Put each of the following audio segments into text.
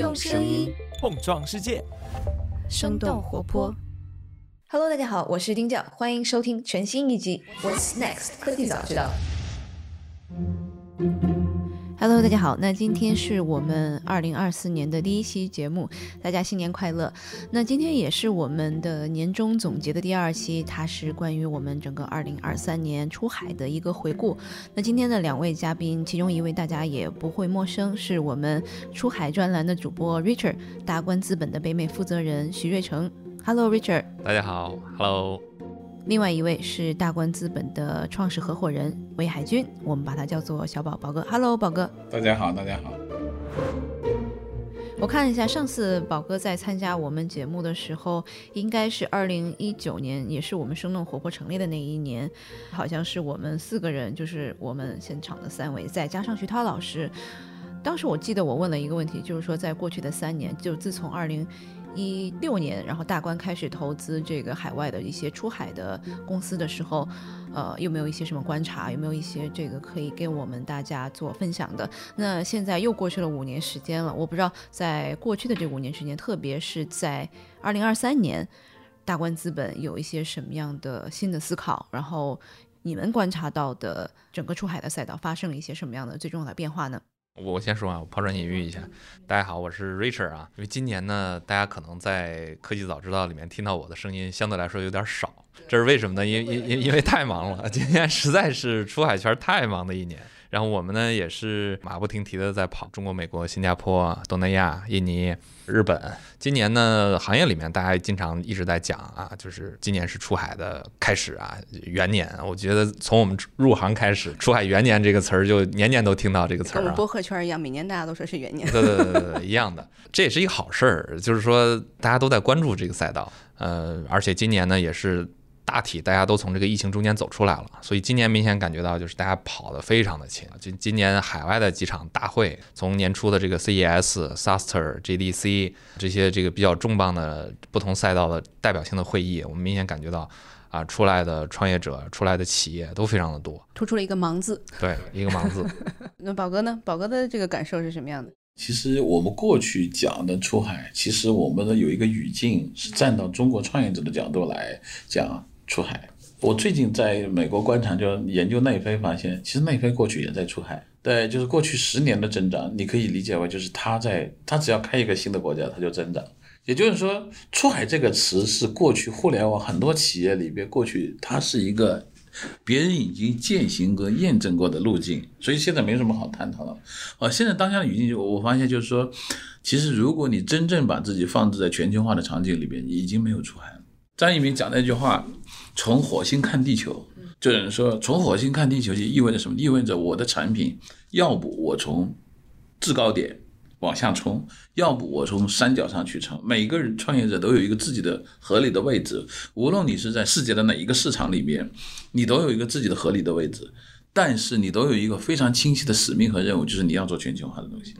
用声音碰撞世界，生动活泼。Hello，大家好，我是丁教，欢迎收听全新一集《What's Next 科技早知道》。Hello，大家好，那今天是我们二零二四年的第一期节目，大家新年快乐。那今天也是我们的年终总结的第二期，它是关于我们整个二零二三年出海的一个回顾。那今天的两位嘉宾，其中一位大家也不会陌生，是我们出海专栏的主播 Richard，大观资本的北美负责人徐瑞成。Hello，Richard。大家好，Hello。另外一位是大观资本的创始合伙人韦海军，我们把他叫做小宝宝哥。Hello，宝哥。大家好，大家好。我看了一下，上次宝哥在参加我们节目的时候，应该是二零一九年，也是我们生动活泼成立的那一年，好像是我们四个人，就是我们现场的三位，再加上徐涛老师。当时我记得我问了一个问题，就是说在过去的三年，就自从二零。一六年，然后大观开始投资这个海外的一些出海的公司的时候，呃，有没有一些什么观察？有没有一些这个可以给我们大家做分享的？那现在又过去了五年时间了，我不知道在过去的这五年时间，特别是在二零二三年，大观资本有一些什么样的新的思考？然后你们观察到的整个出海的赛道发生了一些什么样的最重要的变化呢？我先说啊，我抛砖引玉一下。大家好，我是 Richard 啊。因为今年呢，大家可能在科技早知道里面听到我的声音，相对来说有点少。这是为什么呢？因因因因为太忙了，今年实在是出海圈太忙的一年。然后我们呢也是马不停蹄的在跑中国、美国、新加坡、东南亚、印尼、日本。今年呢，行业里面大家经常一直在讲啊，就是今年是出海的开始啊，元年。我觉得从我们入行开始，出海元年这个词儿就年年都听到这个词儿、啊。跟我们播客圈一样，每年大家都说是元年。对对对对对，一样的。这也是一个好事儿，就是说大家都在关注这个赛道。呃，而且今年呢也是。大体大家都从这个疫情中间走出来了，所以今年明显感觉到就是大家跑得非常的勤。今今年海外的几场大会，从年初的这个 CES、SASTER、GDC 这些这个比较重磅的不同赛道的代表性的会议，我们明显感觉到啊，出来的创业者、出来的企业都非常的多，突出了一个“忙”字。对，一个“忙”字。那宝哥呢？宝哥的这个感受是什么样的？其实我们过去讲的出海，其实我们的有一个语境是站到中国创业者的角度来讲。出海，我最近在美国观察，就研究内飞，发现其实内飞过去也在出海。对，就是过去十年的增长，你可以理解为就是它在，它只要开一个新的国家，它就增长。也就是说，出海这个词是过去互联网很多企业里边，过去它是一个别人已经践行和验证过的路径，所以现在没什么好探讨的。啊，现在当下的语境就我发现就是说，其实如果你真正把自己放置在全球化的场景里边，已经没有出海了。张一鸣讲那句话。从火星看地球，就是说从火星看地球就意味着什么？意味着我的产品，要不我从制高点往下冲，要不我从山脚上去冲。每个人创业者都有一个自己的合理的位置，无论你是在世界的哪一个市场里面，你都有一个自己的合理的位置，但是你都有一个非常清晰的使命和任务，就是你要做全球化的东西。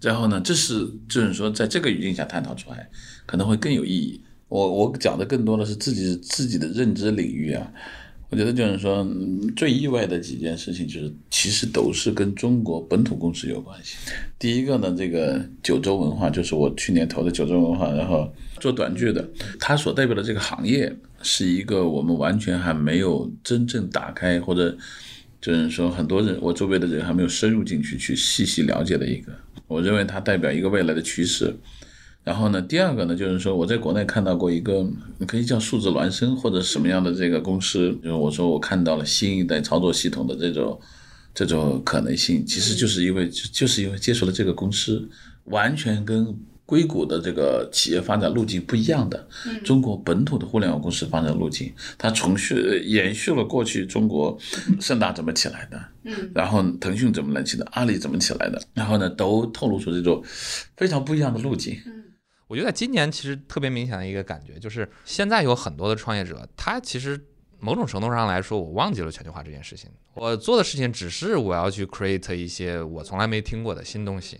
然后呢，这是就是说在这个语境下探讨出来，可能会更有意义。我我讲的更多的是自己自己的认知领域啊，我觉得就是说最意外的几件事情，就是其实都是跟中国本土公司有关系。第一个呢，这个九州文化就是我去年投的九州文化，然后做短剧的，它所代表的这个行业是一个我们完全还没有真正打开，或者就是说很多人我周围的人还没有深入进去去细细了解的一个，我认为它代表一个未来的趋势。然后呢，第二个呢，就是说我在国内看到过一个可以叫数字孪生或者什么样的这个公司，就是我说我看到了新一代操作系统的这种这种可能性，其实就是因为就是因为接触了这个公司，完全跟硅谷的这个企业发展路径不一样的，中国本土的互联网公司发展路径，它重续延续了过去中国盛大怎么起来的，嗯，然后腾讯怎么来起的，阿里怎么起来的，然后呢，都透露出这种非常不一样的路径。我觉得今年其实特别明显的一个感觉，就是现在有很多的创业者，他其实某种程度上来说，我忘记了全球化这件事情。我做的事情只是我要去 create 一些我从来没听过的新东西。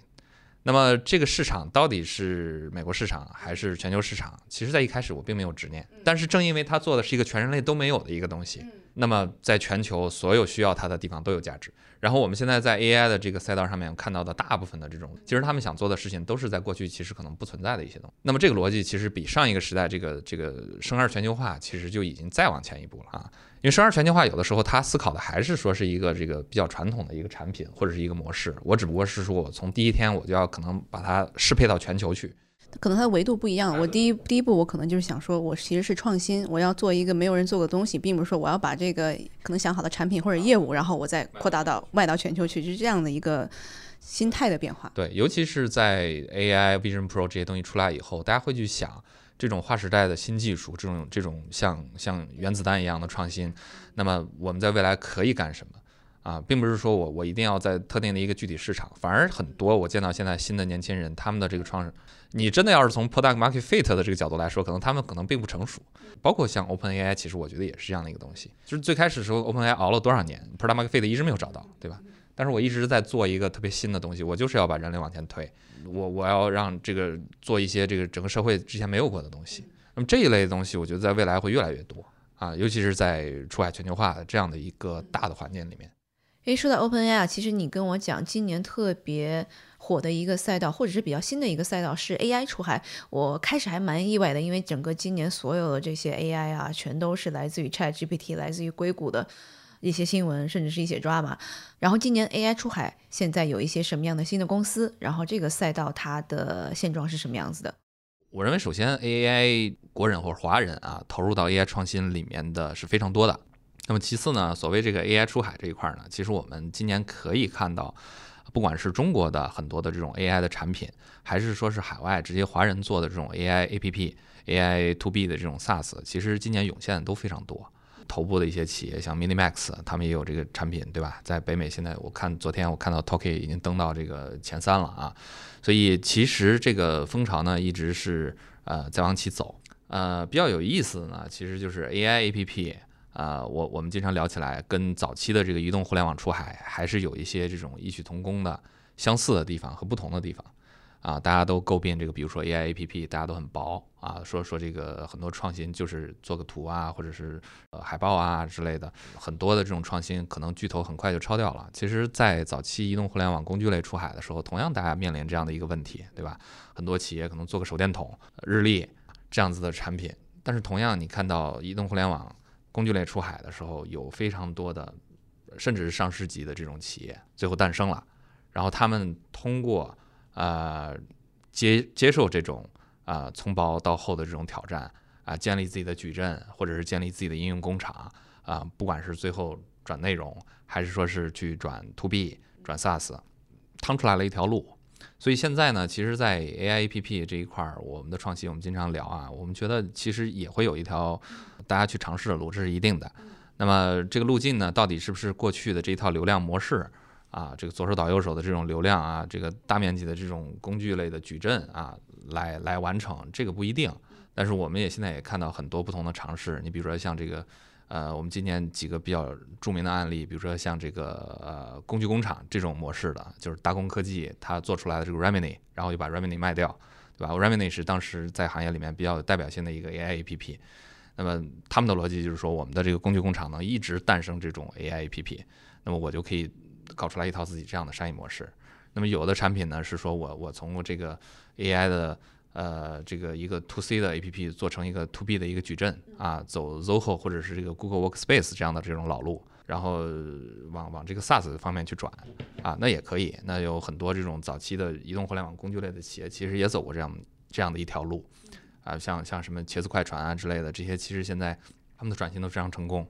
那么这个市场到底是美国市场还是全球市场？其实，在一开始我并没有执念。但是正因为他做的是一个全人类都没有的一个东西，那么在全球所有需要它的地方都有价值。然后我们现在在 AI 的这个赛道上面看到的大部分的这种，其实他们想做的事情都是在过去其实可能不存在的一些东西。那么这个逻辑其实比上一个时代这个这个生二全球化其实就已经再往前一步了啊。因为生二全球化有的时候它思考的还是说是一个这个比较传统的一个产品或者是一个模式，我只不过是说我从第一天我就要可能把它适配到全球去。可能它的维度不一样。我第一第一步，我可能就是想说，我其实是创新，我要做一个没有人做过的东西，并不是说我要把这个可能想好的产品或者业务，然后我再扩大到卖到全球去，就是这样的一个心态的变化。对，尤其是在 AI Vision Pro 这些东西出来以后，大家会去想这种划时代的新技术，这种这种像像原子弹一样的创新，那么我们在未来可以干什么？啊，并不是说我我一定要在特定的一个具体市场，反而很多我见到现在新的年轻人，他们的这个创，你真的要是从 product market fit 的这个角度来说，可能他们可能并不成熟。包括像 Open AI，其实我觉得也是这样的一个东西。就是最开始的时候，Open AI 熬了多少年，product market fit 一直没有找到，对吧？但是我一直在做一个特别新的东西，我就是要把人类往前推，我我要让这个做一些这个整个社会之前没有过的东西。那么这一类的东西，我觉得在未来会越来越多啊，尤其是在出海全球化这样的一个大的环境里面。诶，说到 OpenAI，啊其实你跟我讲，今年特别火的一个赛道，或者是比较新的一个赛道是 AI 出海。我开始还蛮意外的，因为整个今年所有的这些 AI 啊，全都是来自于 ChatGPT，来自于硅谷的一些新闻，甚至是一些 drama。然后今年 AI 出海，现在有一些什么样的新的公司？然后这个赛道它的现状是什么样子的？我认为，首先 AI 国人或者华人啊，投入到 AI 创新里面的是非常多的。那么其次呢，所谓这个 AI 出海这一块呢，其实我们今年可以看到，不管是中国的很多的这种 AI 的产品，还是说是海外直接华人做的这种 AI APP、AI to B 的这种 SaaS，其实今年涌现的都非常多。头部的一些企业像 Minimax，他们也有这个产品，对吧？在北美现在我看昨天我看到 Talkie 已经登到这个前三了啊。所以其实这个风潮呢一直是呃在往起走。呃，比较有意思的呢，其实就是 AI APP。啊，我我们经常聊起来，跟早期的这个移动互联网出海还是有一些这种异曲同工的、相似的地方和不同的地方。啊，大家都诟病这个，比如说 AI APP，大家都很薄啊，说说这个很多创新就是做个图啊，或者是呃海报啊之类的，很多的这种创新可能巨头很快就抄掉了。其实，在早期移动互联网工具类出海的时候，同样大家面临这样的一个问题，对吧？很多企业可能做个手电筒、日历这样子的产品，但是同样你看到移动互联网。工具类出海的时候，有非常多的，甚至是上市级的这种企业最后诞生了，然后他们通过呃接接受这种啊从薄到厚的这种挑战啊，建立自己的矩阵，或者是建立自己的应用工厂啊，不管是最后转内容，还是说是去转 to B 转 SaaS，趟出来了一条路。所以现在呢，其实，在 AI APP 这一块儿，我们的创新，我们经常聊啊，我们觉得其实也会有一条大家去尝试的路，这是一定的。那么这个路径呢，到底是不是过去的这一套流量模式啊，这个左手导右手的这种流量啊，这个大面积的这种工具类的矩阵啊，来来完成，这个不一定。但是我们也现在也看到很多不同的尝试，你比如说像这个。呃，我们今年几个比较著名的案例，比如说像这个呃工具工厂这种模式的，就是大工科技它做出来的这个 Remini，然后就把 Remini 卖掉，对吧？Remini 是当时在行业里面比较有代表性的一个 AI APP。那么他们的逻辑就是说，我们的这个工具工厂能一直诞生这种 AI APP，那么我就可以搞出来一套自己这样的商业模式。那么有的产品呢是说我我从这个 AI 的呃，这个一个 to C 的 A P P 做成一个 to B 的一个矩阵啊，走 Zoho 或者是这个 Google Workspace 这样的这种老路，然后往往这个 SaaS 方面去转啊，那也可以。那有很多这种早期的移动互联网工具类的企业，其实也走过这样这样的一条路啊，像像什么茄子快传啊之类的，这些其实现在他们的转型都非常成功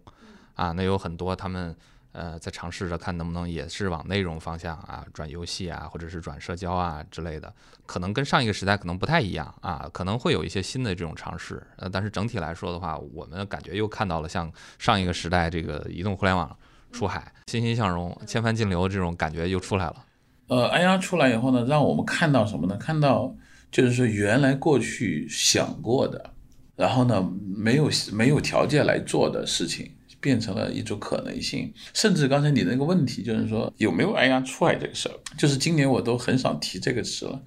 啊。那有很多他们。呃，在尝试着看能不能也是往内容方向啊转游戏啊，或者是转社交啊之类的，可能跟上一个时代可能不太一样啊，可能会有一些新的这种尝试。呃，但是整体来说的话，我们感觉又看到了像上一个时代这个移动互联网出海欣欣向荣、千帆竞流这种感觉又出来了。呃，AI 出来以后呢，让我们看到什么呢？看到就是说原来过去想过的，然后呢没有没有条件来做的事情。变成了一种可能性，甚至刚才你那个问题，就是说有没有 AI 出海这个事儿，就是今年我都很少提这个词了。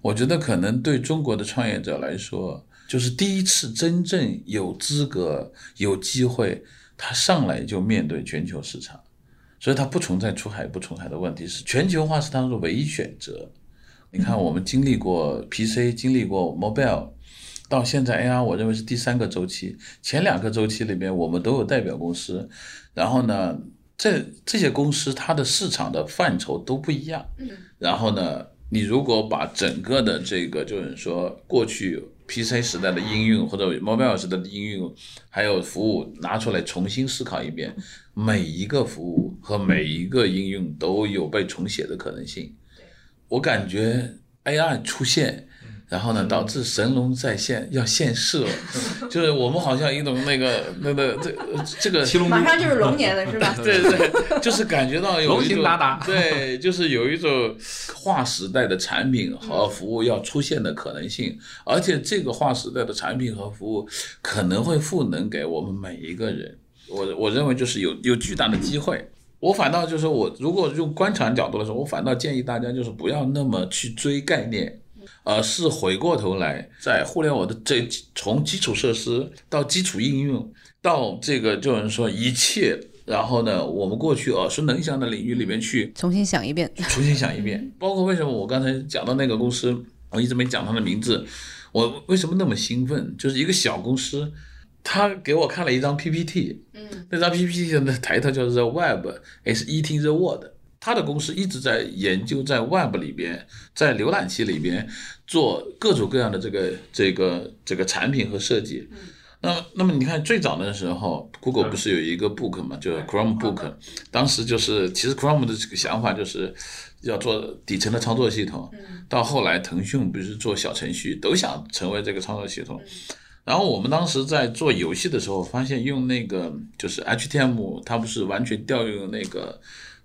我觉得可能对中国的创业者来说，就是第一次真正有资格、有机会他上来就面对全球市场，所以它不存在出海不出海的问题，是全球化是它的唯一选择。你看，我们经历过 PC，经历过 Mobile，到现在 AR，我认为是第三个周期。前两个周期里面，我们都有代表公司，然后呢，这这些公司它的市场的范畴都不一样。然后呢，你如果把整个的这个，就是说过去 PC 时代的应用或者 Mobile 时代的应用，还有服务拿出来重新思考一遍，每一个服务和每一个应用都有被重写的可能性。我感觉 AI 出现，然后呢，导致神龙在现要现世了，就是我们好像一种那个那个这这个七龙珠马上就是龙年了，是吧？对对，就是感觉到有一种 对，就是有一种划时代的产品和服务要出现的可能性，而且这个划时代的产品和服务可能会赋能给我们每一个人。我我认为就是有有巨大的机会。我反倒就是我如果用观察角度来说，我反倒建议大家就是不要那么去追概念，而是回过头来在互联网的这从基础设施到基础应用到这个就是说一切，然后呢，我们过去耳熟能详的领域里面去重新想一遍。重新想一遍。包括为什么我刚才讲到那个公司，我一直没讲它的名字，我为什么那么兴奋？就是一个小公司，他给我看了一张 PPT，嗯，那张 PPT 的抬头叫 The Web is eating the world。他的公司一直在研究在 Web 里边，在浏览器里边做各种各样的这个这个这个产品和设计。那么，那么你看，最早的时候，Google 不是有一个 Book 嘛，就是 Chromebook，当时就是其实 Chrome 的这个想法就是要做底层的操作系统，到后来腾讯不是做小程序，都想成为这个操作系统。然后我们当时在做游戏的时候，发现用那个就是 HTML，它不是完全调用那个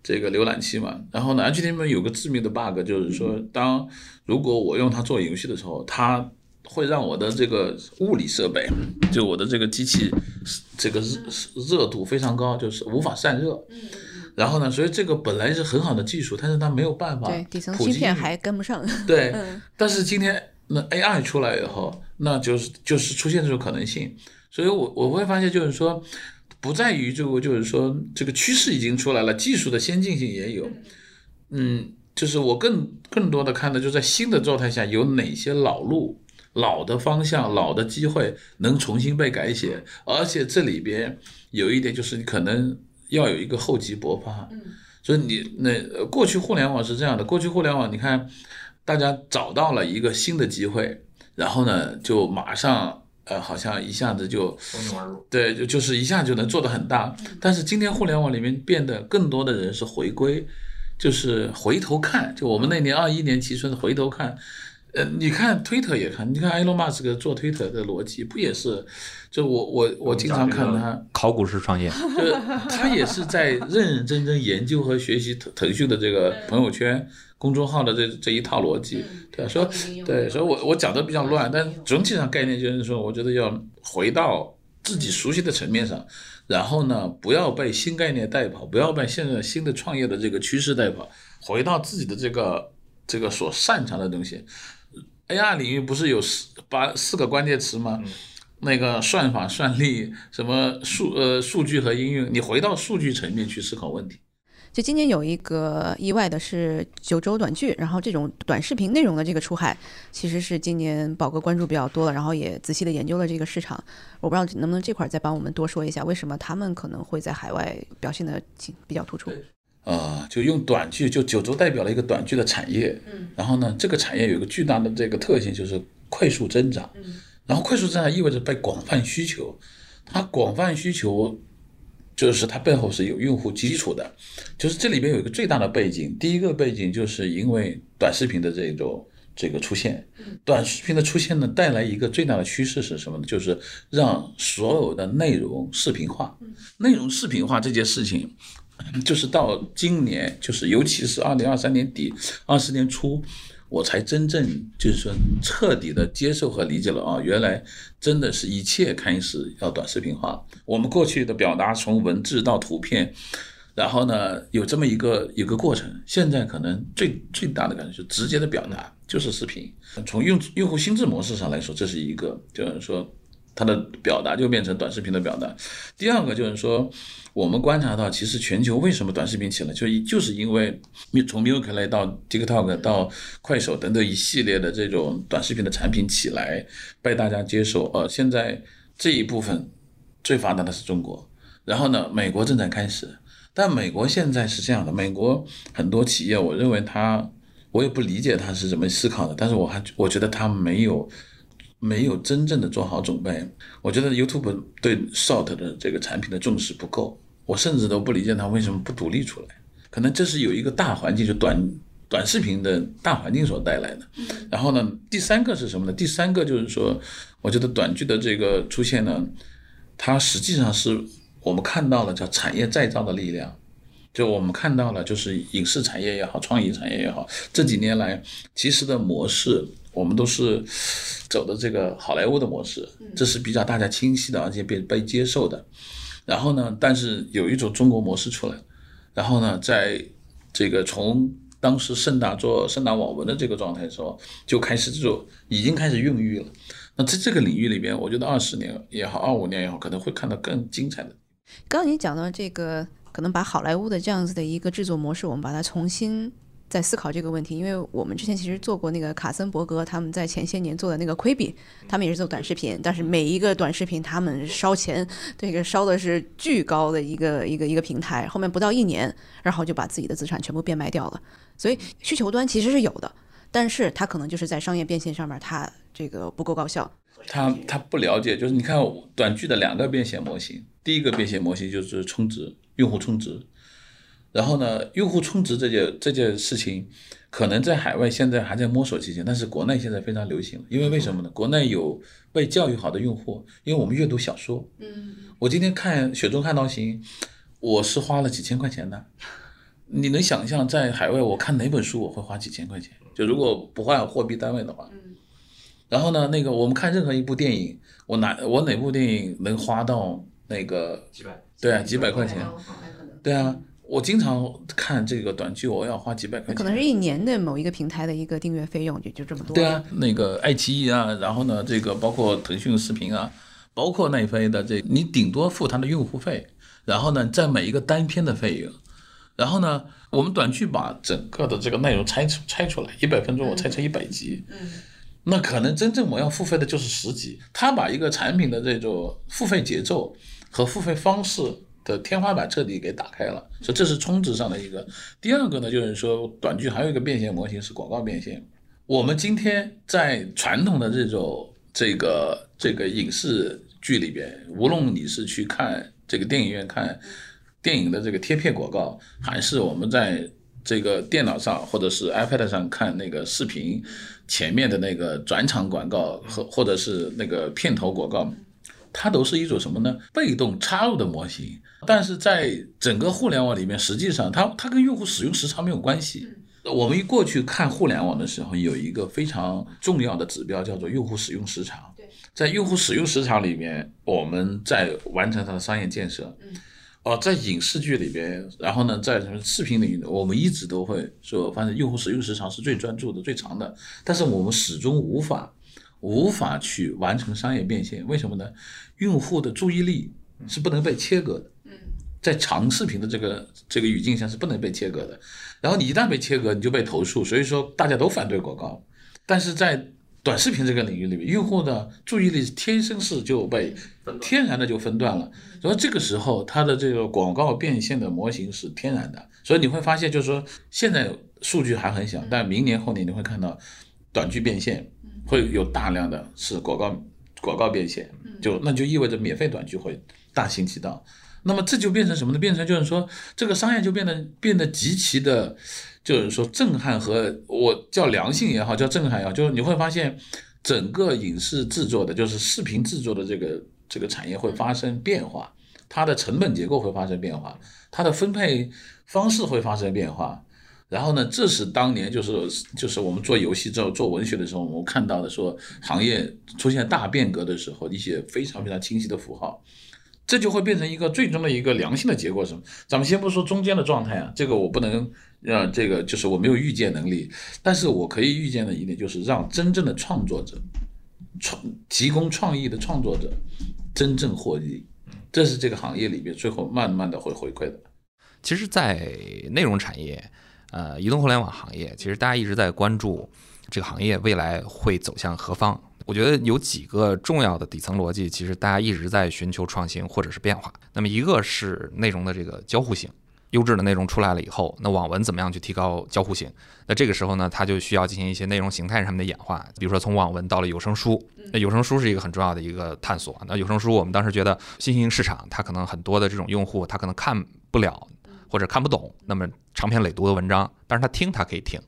这个浏览器嘛。然后呢，HTML 有个致命的 bug，就是说，当如果我用它做游戏的时候，它会让我的这个物理设备，就我的这个机器，这个热热度非常高，就是无法散热。然后呢，所以这个本来是很好的技术，但是它没有办法对，底层普及于芯片还跟不上。对，嗯但是今天那 AI 出来以后，那就是就是出现这种可能性，所以我我会发现就是说，不在于这个就是说这个趋势已经出来了，技术的先进性也有，嗯，就是我更更多的看的就在新的状态下有哪些老路。老的方向、老的机会能重新被改写，而且这里边有一点就是你可能要有一个厚积薄发，所以你那呃过去互联网是这样的，过去互联网你看大家找到了一个新的机会，然后呢就马上呃好像一下子就蜂拥而入。对，就就是一下就能做得很大。但是今天互联网里面变得更多的人是回归，就是回头看，就我们那年二一年提出的回头看。呃，你看推特也看，你看埃隆马斯克做推特的逻辑不也是？就我我我经常看他，考古式创业，就是他也是在认认真真研究和学习腾腾讯的这个朋友圈公众号的这这一套逻辑，对吧？说对，所以我我讲的比较乱，但总体上概念就是说，我觉得要回到自己熟悉的层面上，然后呢，不要被新概念带跑，不要被现在新的创业的这个趋势带跑，回到自己的这个这个所擅长的东西。AI 领域不是有四八四个关键词吗？那个算法、算力，什么数呃数据和应用，你回到数据层面去思考问题。就今年有一个意外的是九州短剧，然后这种短视频内容的这个出海，其实是今年宝哥关注比较多了，然后也仔细的研究了这个市场。我不知道能不能这块儿再帮我们多说一下，为什么他们可能会在海外表现的比较突出？呃，就用短剧，就九州代表了一个短剧的产业。嗯，然后呢，这个产业有一个巨大的这个特性，就是快速增长。嗯，然后快速增长意味着被广泛需求，它广泛需求就是它背后是有用户基础的，就是这里边有一个最大的背景。第一个背景就是因为短视频的这种这个出现，短视频的出现呢，带来一个最大的趋势是什么呢？就是让所有的内容视频化。内容视频化这件事情。就是到今年，就是尤其是二零二三年底、二四年初，我才真正就是说彻底的接受和理解了啊，原来真的是一切开始要短视频化。我们过去的表达从文字到图片，然后呢有这么一个一个过程，现在可能最最大的感觉是直接的表达就是视频。从用用户心智模式上来说，这是一个就是说它的表达就变成短视频的表达。第二个就是说，我们观察到，其实全球为什么短视频起来，就就是因为从 m i l k l a y 到 TikTok 到快手等等一系列的这种短视频的产品起来，被大家接受。呃，现在这一部分最发达的是中国，然后呢，美国正在开始。但美国现在是这样的，美国很多企业，我认为它，我也不理解它是怎么思考的，但是我还我觉得它没有。没有真正的做好准备，我觉得 YouTube 对 Short 的这个产品的重视不够，我甚至都不理解它为什么不独立出来。可能这是有一个大环境，就短短视频的大环境所带来的。然后呢，第三个是什么呢？第三个就是说，我觉得短剧的这个出现呢，它实际上是我们看到了叫产业再造的力量。就我们看到了，就是影视产业也好，创意产业也好，这几年来其实的模式。我们都是走的这个好莱坞的模式，这是比较大家清晰的，而且被被接受的。然后呢，但是有一种中国模式出来，然后呢，在这个从当时盛大做盛大网文的这个状态的时候，就开始这种已经开始孕育了。那在这个领域里边，我觉得二十年也好，二五年也好，可能会看到更精彩的。刚刚你讲到这个，可能把好莱坞的这样子的一个制作模式，我们把它重新。在思考这个问题，因为我们之前其实做过那个卡森伯格他们在前些年做的那个亏比，他们也是做短视频，但是每一个短视频他们烧钱，这个烧的是巨高的一个一个一个平台，后面不到一年，然后就把自己的资产全部变卖掉了。所以需求端其实是有的，但是他可能就是在商业变现上面，他这个不够高效。他他不了解，就是你看短剧的两个变现模型，第一个变现模型就是充值，用户充值。然后呢，用户充值这件这件事情，可能在海外现在还在摸索期间，但是国内现在非常流行因为为什么呢？国内有被教育好的用户，因为我们阅读小说。嗯。我今天看《雪中悍刀行》，我是花了几千块钱的。你能想象在海外我看哪本书我会花几千块钱？就如果不换货币单位的话。嗯。然后呢，那个我们看任何一部电影，我哪我哪部电影能花到那个几百？对啊，几百块钱。对啊。我经常看这个短剧，我要花几百块钱。可能是一年的某一个平台的一个订阅费用，也就这么多。对啊，那个爱奇艺啊，然后呢，这个包括腾讯视频啊，包括奈飞的这，你顶多付它的用户费，然后呢，在每一个单片的费用，然后呢，我们短剧把整个的这个内容拆出拆出来，一百分钟我拆成一百集，嗯，那可能真正我要付费的就是十集。他把一个产品的这种付费节奏和付费方式。的天花板彻底给打开了，所以这是充值上的一个。第二个呢，就是说短剧还有一个变现模型是广告变现。我们今天在传统的这种这个这个影视剧里边，无论你是去看这个电影院看电影的这个贴片广告，还是我们在这个电脑上或者是 iPad 上看那个视频前面的那个转场广告和或者是那个片头广告。它都是一种什么呢？被动插入的模型，但是在整个互联网里面，实际上它它跟用户使用时长没有关系。我们一过去看互联网的时候，有一个非常重要的指标叫做用户使用时长。在用户使用时长里面，我们在完成它的商业建设。哦，在影视剧里边，然后呢，在什么视频领域，我们一直都会说，反正用户使用时长是最专注的、最长的，但是我们始终无法。无法去完成商业变现，为什么呢？用户的注意力是不能被切割的。在长视频的这个这个语境下是不能被切割的。然后你一旦被切割，你就被投诉。所以说大家都反对广告。但是在短视频这个领域里面，用户的注意力天生是就被天然的就分段了。所以这个时候它的这个广告变现的模型是天然的。所以你会发现，就是说现在数据还很小，但明年后年你会看到短剧变现。会有大量的是广告广告变现，就那就意味着免费短剧会大行其道。那么这就变成什么呢？变成就是说这个商业就变得变得极其的，就是说震撼和我叫良性也好，叫震撼也好，就是你会发现整个影视制作的，就是视频制作的这个这个产业会发生变化，它的成本结构会发生变化，它的分配方式会发生变化。然后呢，这是当年就是就是我们做游戏之后做文学的时候，我们看到的说行业出现大变革的时候，一些非常非常清晰的符号，这就会变成一个最终的一个良性的结果。什么？咱们先不说中间的状态啊，这个我不能让这个就是我没有预见能力，但是我可以预见的一点就是让真正的创作者创提供创意的创作者真正获益，这是这个行业里边最后慢慢的会回馈的。其实，在内容产业，呃，移动互联网行业，其实大家一直在关注这个行业未来会走向何方。我觉得有几个重要的底层逻辑，其实大家一直在寻求创新或者是变化。那么一个是内容的这个交互性，优质的内容出来了以后，那网文怎么样去提高交互性？那这个时候呢，它就需要进行一些内容形态上面的演化，比如说从网文到了有声书，那有声书是一个很重要的一个探索。那有声书我们当时觉得新兴市场，它可能很多的这种用户，他可能看不了或者看不懂那么长篇累牍的文章，但是他听他可以听，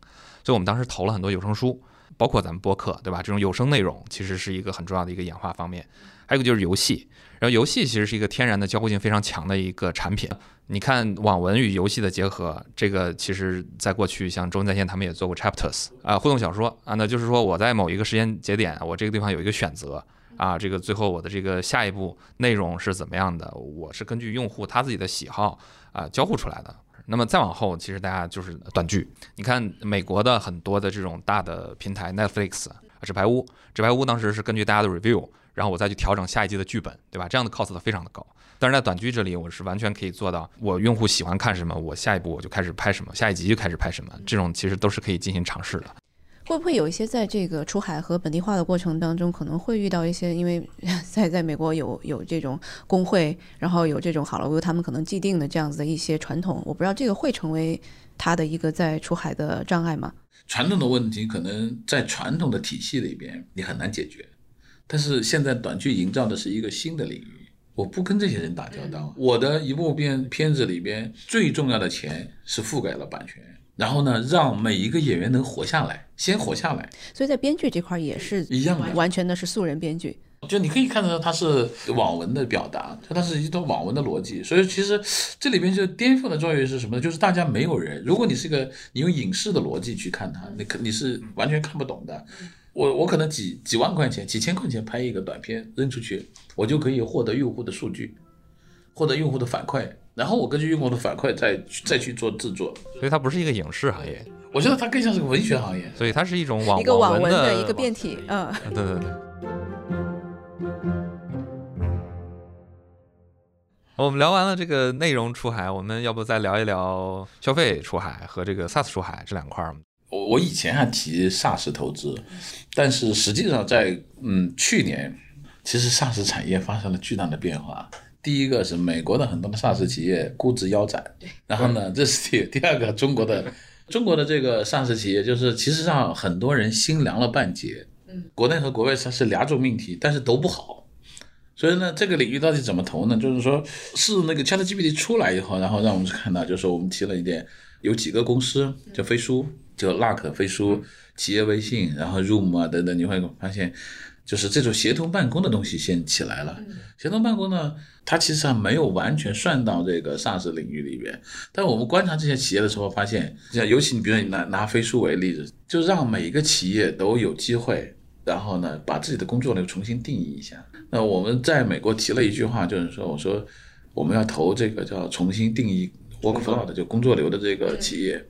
所以我们当时投了很多有声书。包括咱们播客，对吧？这种有声内容其实是一个很重要的一个演化方面。还有一个就是游戏，然后游戏其实是一个天然的交互性非常强的一个产品。你看网文与游戏的结合，这个其实在过去像中文在线他们也做过 chapters 啊，互动小说啊，那就是说我在某一个时间节点，我这个地方有一个选择啊，这个最后我的这个下一步内容是怎么样的，我是根据用户他自己的喜好啊交互出来的。那么再往后，其实大家就是短剧。你看美国的很多的这种大的平台，Netflix、纸牌屋，纸牌屋当时是根据大家的 review，然后我再去调整下一季的剧本，对吧？这样的 cost 非常的高。但是在短剧这里，我是完全可以做到，我用户喜欢看什么，我下一步我就开始拍什么，下一集就开始拍什么，这种其实都是可以进行尝试的。会不会有一些在这个出海和本地化的过程当中，可能会遇到一些，因为 在在美国有有这种工会，然后有这种好莱坞他们可能既定的这样子的一些传统，我不知道这个会成为他的一个在出海的障碍吗？传统的问题可能在传统的体系里边你很难解决，但是现在短剧营造的是一个新的领域，我不跟这些人打交道，我的一部片片子里边最重要的钱是覆盖了版权。然后呢，让每一个演员能活下来，先活下来。所以在编剧这块也是一样的，完全的是素人编剧。就你可以看得到，它是网文的表达，它是一套网文的逻辑。所以其实这里边就颠覆的作用是什么呢？就是大家没有人，如果你是一个你用影视的逻辑去看它，你可你是完全看不懂的。我我可能几几万块钱、几千块钱拍一个短片扔出去，我就可以获得用户的数据，获得用户的反馈。然后我根据用户的反馈再再去做制作，所以它不是一个影视行业，我觉得它更像是个文学行业，所以它是一种网一个网文的一个变体，嗯，对对对。我们聊完了这个内容出海，我们要不再聊一聊消费出海和这个 SaaS 出海这两块儿我我以前还提 SaaS 投资，但是实际上在嗯去年，其实 SaaS 产业发生了巨大的变化。第一个是美国的很多的 SaaS 企业估值腰斩，然后呢，这是第第二个中国的中国的这个 SaaS 企业，就是其实上很多人心凉了半截。嗯，国内和国外它是两种命题，但是都不好。所以呢，这个领域到底怎么投呢？就是说，是那个 ChatGPT 出来以后，然后让我们看到，就是我们提了一点，有几个公司叫飞书，叫 Luck 飞书，企业微信，然后 Room 啊等等，你会发现。就是这种协同办公的东西先起来了。协同办公呢，它其实还没有完全算到这个 SaaS 领域里边。但我们观察这些企业的时候，发现，像尤其你比如说你拿拿飞书为例子，就让每一个企业都有机会，然后呢，把自己的工作流重新定义一下。那我们在美国提了一句话，就是说，我说我们要投这个叫重新定义 workflow 的就工作流的这个企业，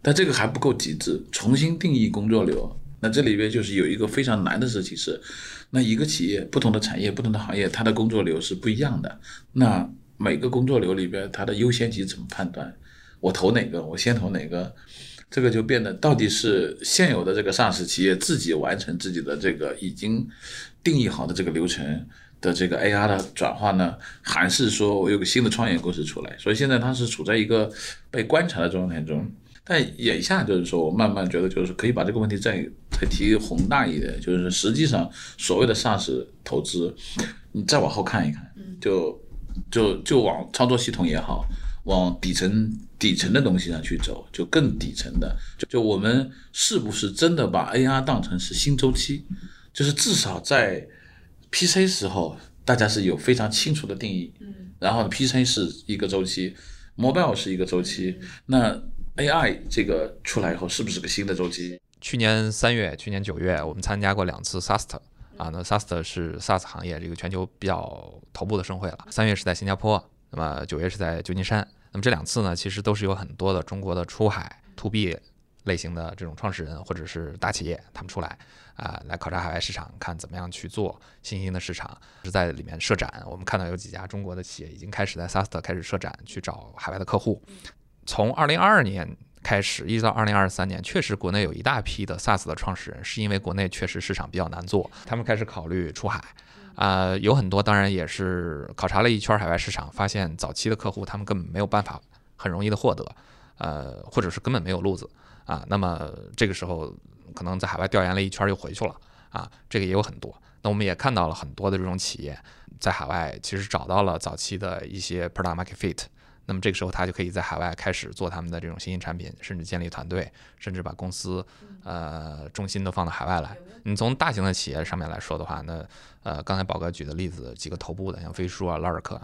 但这个还不够极致，重新定义工作流。那这里边就是有一个非常难的事情是，那一个企业不同的产业、不同的行业，它的工作流是不一样的。那每个工作流里边，它的优先级怎么判断？我投哪个？我先投哪个？这个就变得到底是现有的这个上市企业自己完成自己的这个已经定义好的这个流程的这个 AR 的转化呢，还是说我有个新的创业公司出来？所以现在它是处在一个被观察的状态中。但眼下就是说，我慢慢觉得就是可以把这个问题再再提宏大一点，就是实际上所谓的 SaaS 投资，你再往后看一看，就就就往操作系统也好，往底层底层的东西上去走，就更底层的，就就我们是不是真的把 AR 当成是新周期？就是至少在 PC 时候，大家是有非常清楚的定义，然后 PC 是一个周期，Mobile 是一个周期，那。AI 这个出来以后，是不是个新的周期？去年三月、去年九月，我们参加过两次 SaaS 啊，那 SaaS 是 SaaS 行业这个全球比较头部的盛会了。三月是在新加坡，那么九月是在旧金山。那么这两次呢，其实都是有很多的中国的出海 To B 类型的这种创始人或者是大企业，他们出来啊，来考察海外市场，看怎么样去做新兴的市场，是在里面设展。我们看到有几家中国的企业已经开始在 SaaS 开始设展，去找海外的客户。从二零二二年开始，一直到二零二三年，确实国内有一大批的 SaaS 的创始人，是因为国内确实市场比较难做，他们开始考虑出海。啊，有很多当然也是考察了一圈海外市场，发现早期的客户他们根本没有办法很容易的获得，呃，或者是根本没有路子。啊，那么这个时候可能在海外调研了一圈又回去了啊，这个也有很多。那我们也看到了很多的这种企业在海外其实找到了早期的一些 product market fit，那么这个时候他就可以在海外开始做他们的这种新兴产品，甚至建立团队，甚至把公司呃重心都放到海外来。你从大型的企业上面来说的话，那呃刚才宝哥举的例子几个头部的像飞书啊、Lark。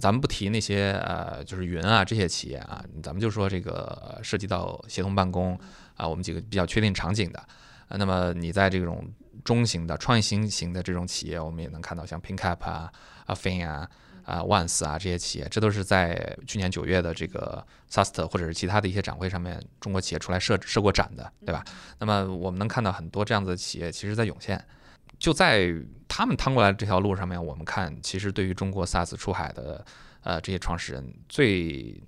咱们不提那些呃，就是云啊这些企业啊，咱们就说这个涉及到协同办公啊，我们几个比较确定场景的。那么你在这种中型的创新型的这种企业，我们也能看到像 PinCap 啊、a f i n 啊、啊 Once 啊这些企业，这都是在去年九月的这个 SaaS 或者是其他的一些展会上面，中国企业出来设设过展的，对吧？那么我们能看到很多这样子的企业，其实在涌现。就在他们趟过来这条路上面，我们看，其实对于中国 SaaS 出海的，呃，这些创始人最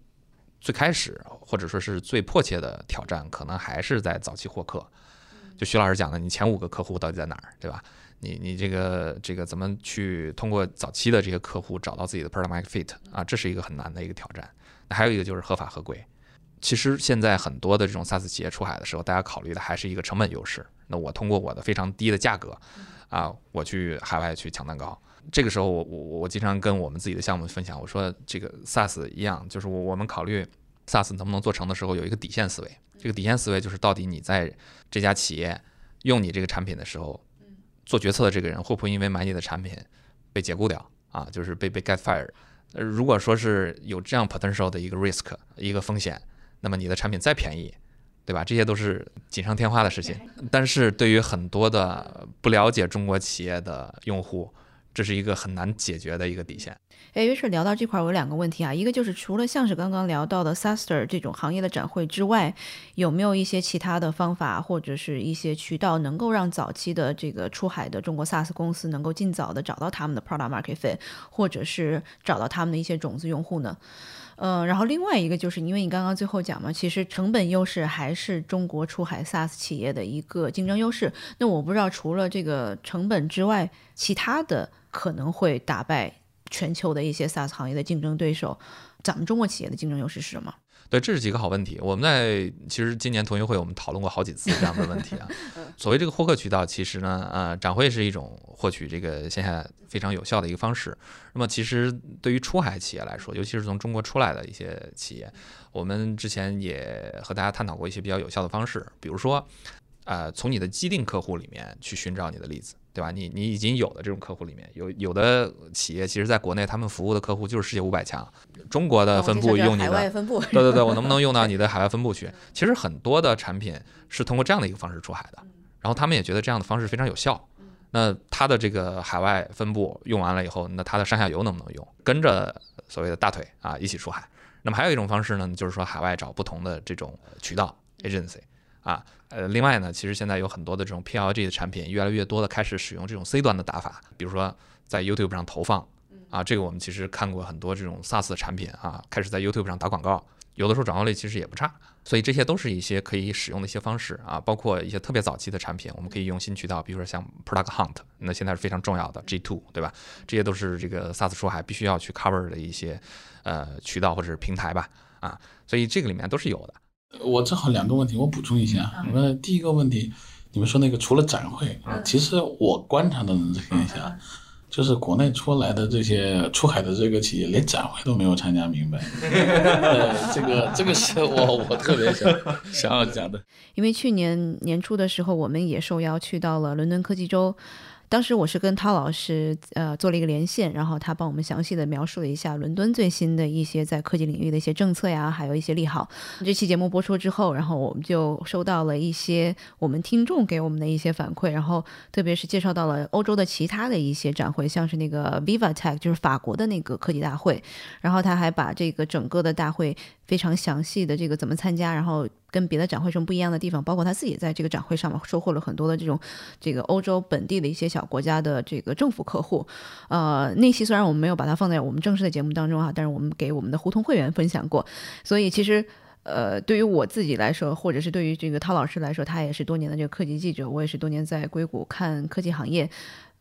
最开始或者说是最迫切的挑战，可能还是在早期获客。就徐老师讲的，你前五个客户到底在哪儿，对吧？你你这个这个怎么去通过早期的这些客户找到自己的 product market fit 啊？这是一个很难的一个挑战。那还有一个就是合法合规。其实现在很多的这种 SaaS 企业出海的时候，大家考虑的还是一个成本优势。那我通过我的非常低的价格。啊，我去海外去抢蛋糕，这个时候我我我经常跟我们自己的项目分享，我说这个 SaaS 一样，就是我我们考虑 SaaS 能不能做成的时候，有一个底线思维。这个底线思维就是到底你在这家企业用你这个产品的时候，做决策的这个人会不会因为买你的产品被解雇掉啊？就是被被 get fired。呃，如果说是有这样 potential 的一个 risk 一个风险，那么你的产品再便宜。对吧？这些都是锦上添花的事情，但是对于很多的不了解中国企业的用户，这是一个很难解决的一个底线。哎，于是聊到这块，我有两个问题啊，一个就是除了像是刚刚聊到的 SaaSer 这种行业的展会之外，有没有一些其他的方法或者是一些渠道，能够让早期的这个出海的中国 SaaS 公司能够尽早的找到他们的 product market fit，或者是找到他们的一些种子用户呢？嗯，然后另外一个就是因为你刚刚最后讲嘛，其实成本优势还是中国出海 SaaS 企业的一个竞争优势。那我不知道除了这个成本之外，其他的可能会打败全球的一些 SaaS 行业的竞争对手，咱们中国企业的竞争优势是什么？对，这是几个好问题。我们在其实今年同学会我们讨论过好几次这样的问题啊。所谓这个获客渠道，其实呢，呃，展会是一种获取这个线下非常有效的一个方式。那么其实对于出海企业来说，尤其是从中国出来的一些企业，我们之前也和大家探讨过一些比较有效的方式，比如说，呃，从你的既定客户里面去寻找你的例子。对吧？你你已经有的这种客户里面有有的企业，其实在国内他们服务的客户就是世界五百强，中国的分布用你的，对对对，我能不能用到你的海外分布去？其实很多的产品是通过这样的一个方式出海的，然后他们也觉得这样的方式非常有效。那他的这个海外分布用完了以后，那他的上下游能不能用？跟着所谓的大腿啊一起出海。那么还有一种方式呢，就是说海外找不同的这种渠道 agency 啊。呃，另外呢，其实现在有很多的这种 PLG 的产品，越来越多的开始使用这种 C 端的打法，比如说在 YouTube 上投放，啊，这个我们其实看过很多这种 SaaS 的产品啊，开始在 YouTube 上打广告，有的时候转化率其实也不差，所以这些都是一些可以使用的一些方式啊，包括一些特别早期的产品，我们可以用新渠道，比如说像 Product Hunt，那现在是非常重要的 G2，对吧？这些都是这个 SaaS 出海必须要去 cover 的一些呃渠道或者是平台吧，啊，所以这个里面都是有的。我正好两个问题，我补充一下。你们第一个问题，你们说那个除了展会，其实我观察的现象，就是国内出来的这些出海的这个企业，连展会都没有参加明白。这个这个是我我特别想想要讲的。因为去年年初的时候，我们也受邀去到了伦敦科技周。当时我是跟涛老师呃做了一个连线，然后他帮我们详细的描述了一下伦敦最新的一些在科技领域的一些政策呀，还有一些利好。这期节目播出之后，然后我们就收到了一些我们听众给我们的一些反馈，然后特别是介绍到了欧洲的其他的一些展会，像是那个 Viva Tech，就是法国的那个科技大会，然后他还把这个整个的大会非常详细的这个怎么参加，然后跟别的展会什么不一样的地方，包括他自己在这个展会上面收获了很多的这种这个欧洲本地的一些小国家的这个政府客户。呃，那期虽然我们没有把它放在我们正式的节目当中啊，但是我们给我们的胡同会员分享过，所以其实。呃，对于我自己来说，或者是对于这个涛老师来说，他也是多年的这个科技记者，我也是多年在硅谷看科技行业。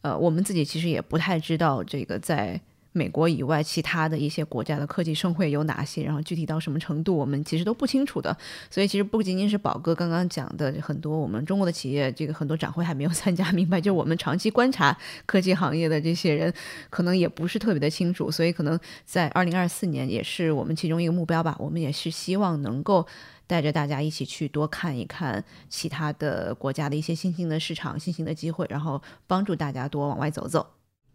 呃，我们自己其实也不太知道这个在美国以外其他的一些国家的科技盛会有哪些，然后具体到什么程度，我们其实都不清楚的。所以其实不仅仅是宝哥刚刚讲的很多，我们中国的企业这个很多展会还没有 参加明白，就我们长期观察科技行业的这些人，可能也不是特别的清楚。所以可能在二零二四年也是我们其中一个目标吧，我们也是希望能够。带着大家一起去多看一看其他的国家的一些新兴的市场、新兴的机会，然后帮助大家多往外走走。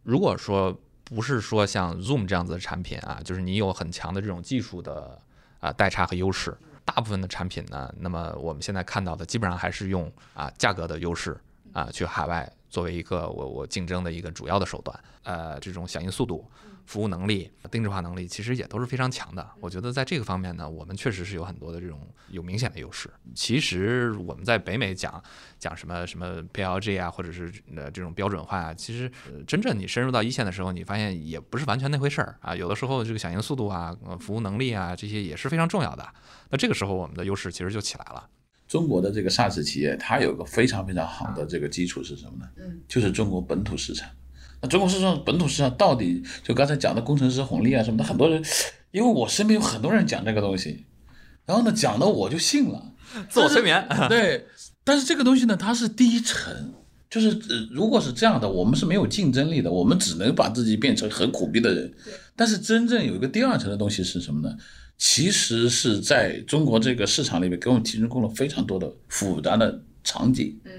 如果说不是说像 Zoom 这样子的产品啊，就是你有很强的这种技术的啊代差和优势，大部分的产品呢，那么我们现在看到的基本上还是用啊价格的优势啊去海外作为一个我我竞争的一个主要的手段，呃，这种响应速度。服务能力、定制化能力其实也都是非常强的。我觉得在这个方面呢，我们确实是有很多的这种有明显的优势。其实我们在北美讲讲什么什么 PLG 啊，或者是呃这种标准化啊，其实真正你深入到一线的时候，你发现也不是完全那回事儿啊。有的时候这个响应速度啊、服务能力啊这些也是非常重要的。那这个时候我们的优势其实就起来了。中国的这个 SaaS 企业，它有个非常非常好的这个基础是什么呢？嗯，就是中国本土市场。那中国市场本土市场到底就刚才讲的工程师红利啊什么的，很多人，因为我身边有很多人讲这个东西，然后呢讲的我就信了，自我催眠。对，但是这个东西呢，它是第一层，就是如果是这样的，我们是没有竞争力的，我们只能把自己变成很苦逼的人。但是真正有一个第二层的东西是什么呢？其实是在中国这个市场里面给我们提供了非常多的复杂的场景。嗯。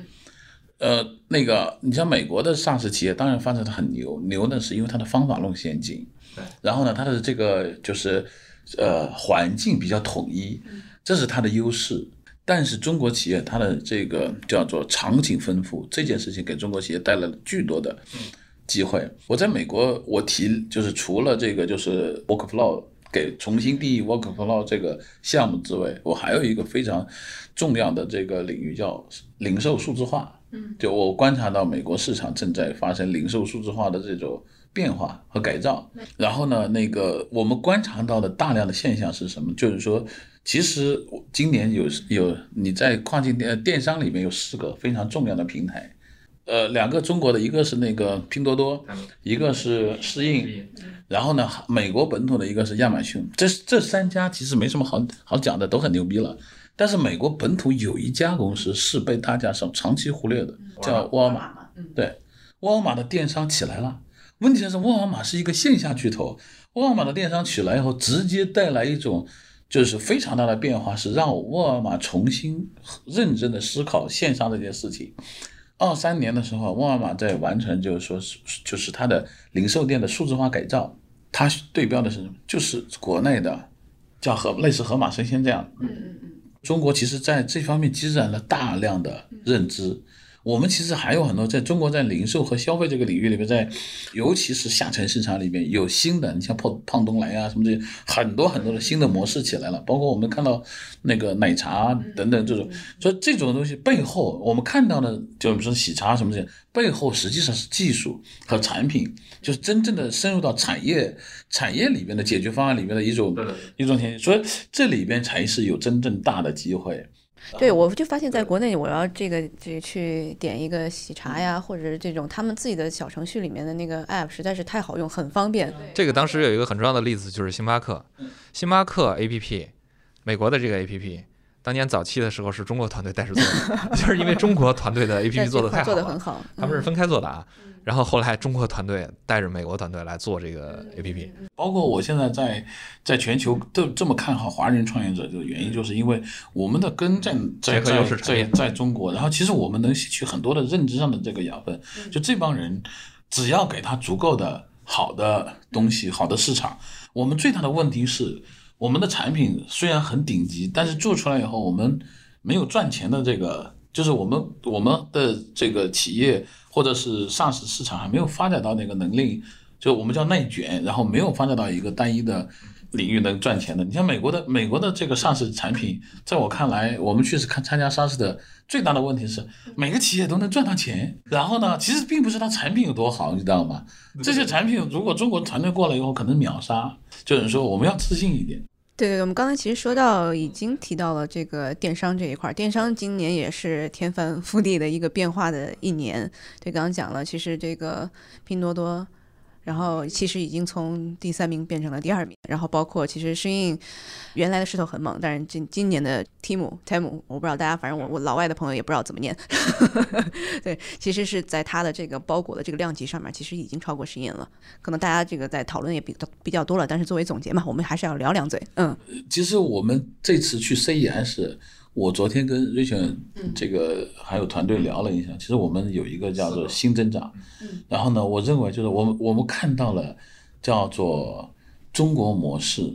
呃，那个，你像美国的上市企业，当然发展的很牛，牛呢是因为它的方法论先进，对，然后呢，它的这个就是，呃，环境比较统一，这是它的优势。但是中国企业它的这个叫做场景丰富，这件事情给中国企业带来了巨多的机会。我在美国，我提就是除了这个就是 Workflow 给重新定义 Workflow 这个项目之外，我还有一个非常重要的这个领域叫零售数字化。嗯，就我观察到美国市场正在发生零售数字化的这种变化和改造。然后呢，那个我们观察到的大量的现象是什么？就是说，其实今年有有你在跨境电电商里面有四个非常重要的平台，呃，两个中国的，一个是那个拼多多，一个是适应，然后呢，美国本土的一个是亚马逊。这这三家其实没什么好好讲的，都很牛逼了。但是美国本土有一家公司是被大家上长期忽略的，叫沃尔玛。对，沃尔玛的电商起来了。问题是沃尔玛是一个线下巨头，沃尔玛的电商起来以后，直接带来一种就是非常大的变化，是让沃尔玛重新认真的思考线上这件事情。二三年的时候，沃尔玛在完成就是说是就是它的零售店的数字化改造，它对标的是什么？就是国内的叫盒类似盒马生鲜这样。嗯嗯嗯。中国其实在这方面积攒了大量的认知。我们其实还有很多，在中国在零售和消费这个领域里面，在尤其是下沉市场里面有新的，你像胖胖东来啊什么这些，很多很多的新的模式起来了。包括我们看到那个奶茶等等这种，所以这种东西背后，我们看到的，就比如说喜茶什么这些，背后实际上是技术和产品，就是真正的深入到产业产业里面的解决方案里面的一种一种前景。所以这里边才是有真正大的机会。对，我就发现，在国内，我要这个这去点一个喜茶呀，或者是这种他们自己的小程序里面的那个 app，实在是太好用，很方便。这个当时有一个很重要的例子，就是星巴克。星巴克 app，美国的这个 app，当年早期的时候是中国团队带着做的，就是因为中国团队的 app 做的太好了，做的很好。他们是分开做的啊。然后后来中国团队带着美国团队来做这个 APP，包括我现在在在全球都这么看好华人创业者，就原因就是因为我们的根在在在在中国，然后其实我们能吸取很多的认知上的这个养分，就这帮人只要给他足够的好的东西、好的市场，我们最大的问题是我们的产品虽然很顶级，但是做出来以后我们没有赚钱的这个，就是我们我们的这个企业或者是上市市场还没有发展到那个能力，就我们叫内卷，然后没有发展到一个单一的领域能赚钱的。你像美国的美国的这个上市产品，在我看来，我们去看参加上市的最大的问题是每个企业都能赚到钱，然后呢，其实并不是它产品有多好，你知道吗？这些产品如果中国团队过来以后，可能秒杀。就是说，我们要自信一点。对对，我们刚才其实说到，已经提到了这个电商这一块儿。电商今年也是天翻覆地的一个变化的一年。对，刚刚讲了，其实这个拼多多，然后其实已经从第三名变成了第二名。然后包括其实适应原来的势头很猛，但是今今年的 Tim Tim，我不知道大家，反正我我老外的朋友也不知道怎么念。对，其实是在它的这个包裹的这个量级上面，其实已经超过适应了。可能大家这个在讨论也比较比较多了，但是作为总结嘛，我们还是要聊两嘴。嗯。其实我们这次去 CES，我昨天跟瑞雪这个还有团队聊了一下，其实我们有一个叫做新增长，然后呢，我认为就是我们我们看到了叫做中国模式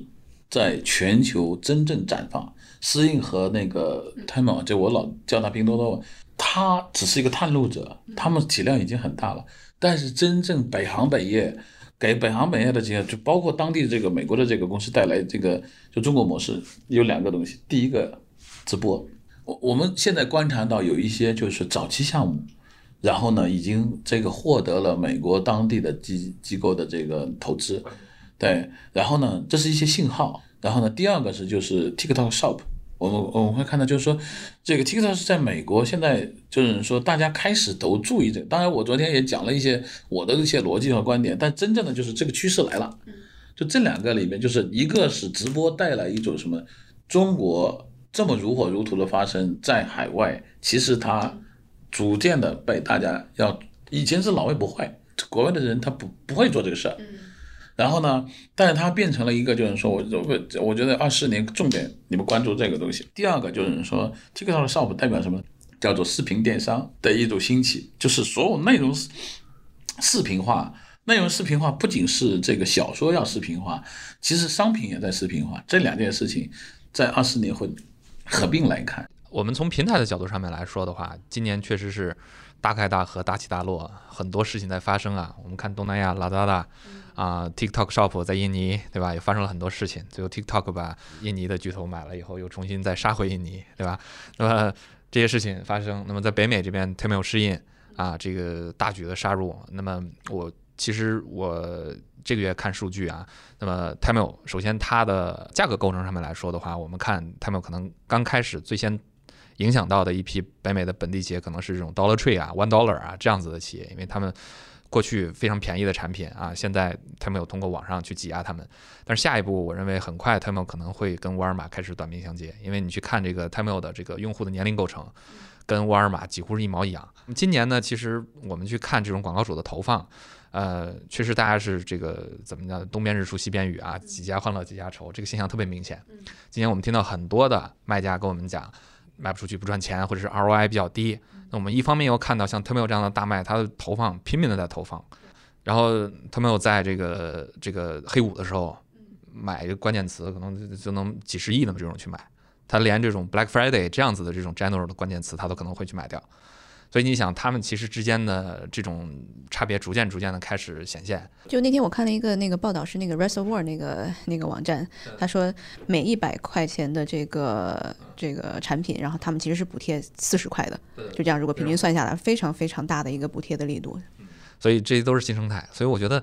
在全球真正绽放。私印和那个 Temu，就我老叫他拼多多，他只是一个探路者，他们体量已经很大了，但是真正北行北业。给北航本业的这些，就包括当地这个美国的这个公司带来这个就中国模式有两个东西，第一个直播，我我们现在观察到有一些就是早期项目，然后呢已经这个获得了美国当地的机机构的这个投资，对，然后呢这是一些信号，然后呢第二个是就是 TikTok Shop。我们我们会看到，就是说，这个 TikTok 是在美国，现在就是说，大家开始都注意这个。当然，我昨天也讲了一些我的一些逻辑和观点，但真正的就是这个趋势来了。就这两个里面，就是一个是直播带来一种什么，中国这么如火如荼的发生在海外，其实它逐渐的被大家要，以前是老外不会，国外的人他不不会做这个事儿。嗯然后呢？但是它变成了一个，就是说，我我我觉得二四年重点你们关注这个东西。第二个就是说，TikTok Shop 代表什么？叫做视频电商的一种兴起，就是所有内容视频化，内容视频化不仅是这个小说要视频化，其实商品也在视频化。这两件事情在二四年会合并来看。我们从平台的角度上面来说的话，今年确实是大开大合、大起大落，很多事情在发生啊。我们看东南亚拉达达。啊，TikTok Shop 在印尼，对吧？也发生了很多事情。最后 TikTok 把印尼的巨头买了以后，又重新再杀回印尼，对吧？那么这些事情发生，那么在北美这边 Temu 适应啊，这个大举的杀入。那么我其实我这个月看数据啊，那么 Temu 首先它的价格构成上面来说的话，我们看 Temu 可能刚开始最先影响到的一批北美的本地企业，可能是这种 Dollar Tree 啊、One Dollar 啊这样子的企业，因为他们。过去非常便宜的产品啊，现在他们有通过网上去挤压他们，但是下一步我认为很快他们可能会跟沃尔玛开始短兵相接，因为你去看这个 t m o 的这个用户的年龄构成，跟沃尔玛几乎是一毛一样。今年呢，其实我们去看这种广告主的投放，呃，确实大家是这个怎么讲，东边日出西边雨啊，几家欢乐几家愁，这个现象特别明显。今年我们听到很多的卖家跟我们讲，卖不出去不赚钱，或者是 ROI 比较低。那我们一方面又看到像 t o m o 这样的大卖，它的投放拼命的在投放，然后 t o m o 在这个这个黑五的时候买一个关键词，可能就能几十亿的这种去买，他连这种 Black Friday 这样子的这种 general 的关键词，他都可能会去买掉。所以你想，他们其实之间的这种差别逐渐逐渐的开始显现。就那天我看了一个那个报道，是那个 Reservoir 那个那个网站，他说每一百块钱的这个这个产品，然后他们其实是补贴四十块的，就这样，如果平均算下来，非常非常大的一个补贴的力度。所以这些都是新生态。所以我觉得，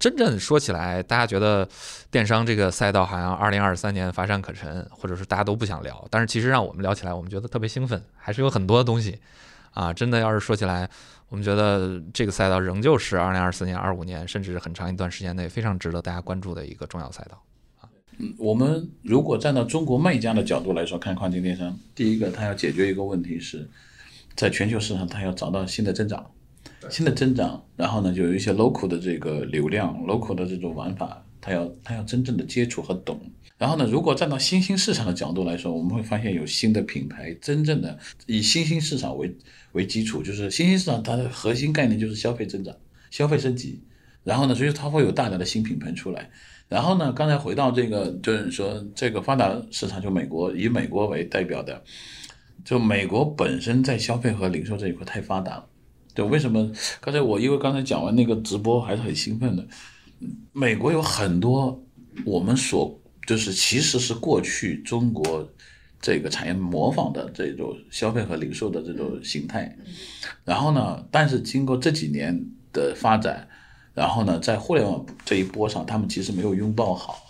真正说起来，大家觉得电商这个赛道好像二零二三年乏善可陈，或者是大家都不想聊。但是其实让我们聊起来，我们觉得特别兴奋，还是有很多的东西。啊，真的要是说起来，我们觉得这个赛道仍旧是二零二四年、二五年，甚至很长一段时间内非常值得大家关注的一个重要赛道。啊，嗯，我们如果站到中国卖家的角度来说，看跨境电商，第一个，它要解决一个问题是，在全球市场，它要找到新的增长，新的增长，然后呢，就有一些 local 的这个流量，local 的这种玩法，它要它要真正的接触和懂。然后呢，如果站到新兴市场的角度来说，我们会发现有新的品牌，真正的以新兴市场为为基础，就是新兴市场它的核心概念就是消费增长、消费升级。然后呢，所以它会有大量的新品牌出来。然后呢，刚才回到这个，就是说这个发达市场，就美国以美国为代表的，就美国本身在消费和零售这一块太发达了。就为什么刚才我因为刚才讲完那个直播还是很兴奋的，美国有很多我们所就是其实是过去中国这个产业模仿的这种消费和零售的这种形态，然后呢，但是经过这几年的发展。然后呢，在互联网这一波上，他们其实没有拥抱好，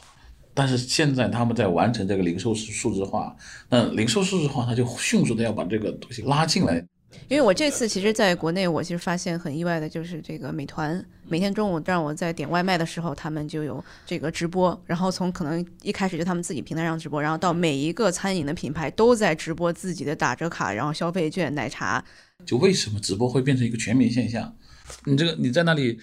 但是现在他们在完成这个零售数数字化，那零售数字化，他就迅速的要把这个东西拉进来。因为我这次其实在国内，我其实发现很意外的就是这个美团每天中午让我在点外卖的时候，他们就有这个直播，然后从可能一开始就他们自己平台上直播，然后到每一个餐饮的品牌都在直播自己的打折卡，然后消费券、奶茶。就为什么直播会变成一个全民现象？你这个你在那里。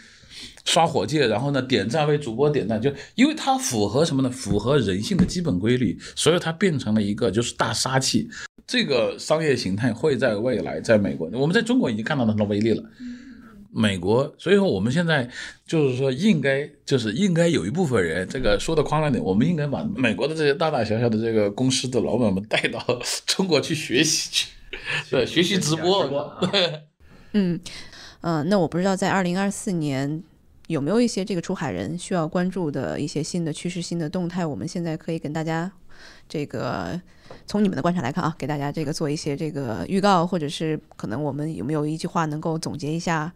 刷火箭，然后呢点赞为主播点赞，就因为它符合什么呢？符合人性的基本规律，所以它变成了一个就是大杀器。这个商业形态会在未来在美国，我们在中国已经看到它的威力了。美国，所以说我们现在就是说应该就是应该有一部分人，这个说的夸张点，我们应该把美国的这些大大小小的这个公司的老板们带到 中国去学习去，对，学习直播。嗯。嗯，那我不知道在二零二四年有没有一些这个出海人需要关注的一些新的趋势、新的动态。我们现在可以跟大家这个从你们的观察来看啊，给大家这个做一些这个预告，或者是可能我们有没有一句话能够总结一下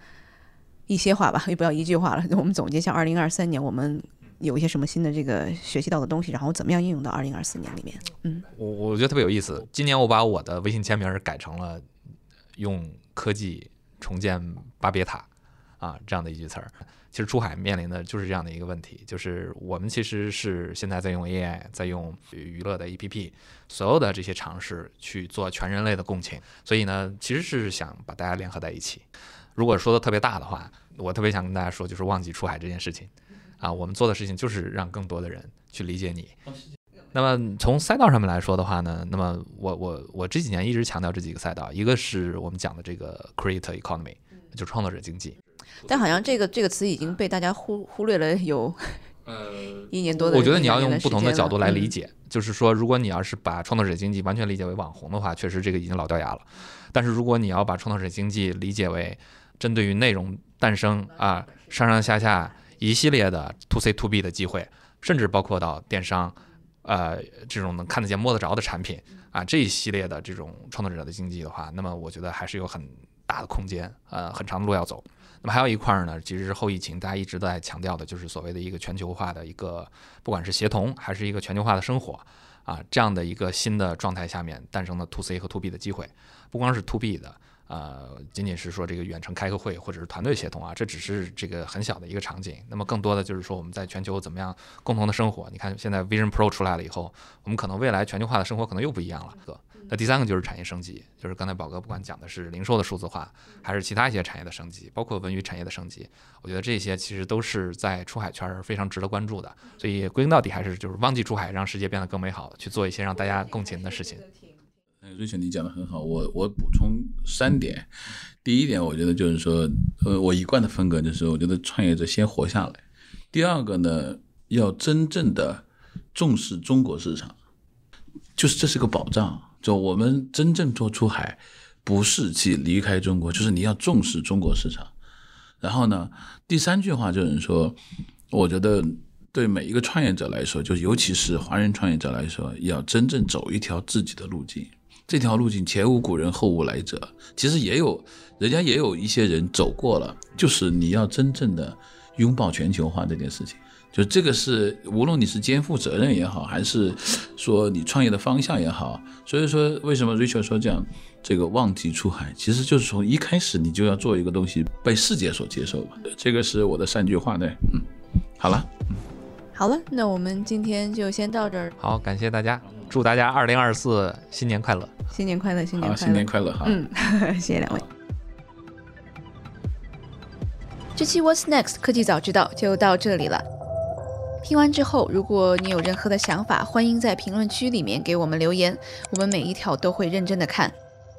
一些话吧？也不要一句话了，我们总结一下二零二三年我们有一些什么新的这个学习到的东西，然后怎么样应用到二零二四年里面。嗯，我我觉得特别有意思。今年我把我的微信签名改成了用科技。重建巴别塔，啊，这样的一句词儿，其实出海面临的就是这样的一个问题，就是我们其实是现在在用 AI，在用娱乐的 APP，所有的这些尝试去做全人类的共情，所以呢，其实是想把大家联合在一起。如果说的特别大的话，我特别想跟大家说，就是忘记出海这件事情，啊，我们做的事情就是让更多的人去理解你。那么从赛道上面来说的话呢，那么我我我这几年一直强调这几个赛道，一个是我们讲的这个 creator economy，就创作者经济。但好像这个这个词已经被大家忽忽略了有呃 一年多的。我觉得你要用不同的角度来理解，就是说，如果你要是把创作者经济完全理解为网红的话，确实这个已经老掉牙了。但是如果你要把创作者经济理解为针对于内容诞生啊上上下下一系列的 to C to B 的机会，甚至包括到电商。呃，这种能看得见、摸得着的产品啊，这一系列的这种创作者的经济的话，那么我觉得还是有很大的空间，呃，很长的路要走。那么还有一块呢，其实是后疫情大家一直在强调的，就是所谓的一个全球化的一个，不管是协同还是一个全球化的生活啊，这样的一个新的状态下面诞生的 to C 和 to B 的机会，不光是 to B 的。呃，仅仅是说这个远程开个会或者是团队协同啊，这只是这个很小的一个场景。那么更多的就是说我们在全球怎么样共同的生活。你看现在 Vision Pro 出来了以后，我们可能未来全球化的生活可能又不一样了。那第三个就是产业升级，就是刚才宝哥不管讲的是零售的数字化，还是其他一些产业的升级，包括文娱产业的升级，我觉得这些其实都是在出海圈非常值得关注的。所以归根到底还是就是忘记出海，让世界变得更美好，去做一些让大家共情的事情。瑞雪，你讲的很好，我我补充三点。第一点，我觉得就是说，呃，我一贯的风格就是，我觉得创业者先活下来。第二个呢，要真正的重视中国市场，就是这是个保障。就我们真正做出海，不是去离开中国，就是你要重视中国市场。然后呢，第三句话就是说，我觉得对每一个创业者来说，就尤其是华人创业者来说，要真正走一条自己的路径。这条路径前无古人后无来者，其实也有，人家也有一些人走过了。就是你要真正的拥抱全球化这件事情，就这个是无论你是肩负责任也好，还是说你创业的方向也好。所以说，为什么 Rachel 说这样，这个忘记出海，其实就是从一开始你就要做一个东西被世界所接受吧。这个是我的三句话呢。嗯，好了，好了，那我们今天就先到这儿。好，感谢大家。祝大家二零二四新年快乐！新年快乐！新年快乐！新年快乐！哈，嗯，谢谢两位。这期 What's Next 科技早知道就到这里了。听完之后，如果你有任何的想法，欢迎在评论区里面给我们留言，我们每一条都会认真的看。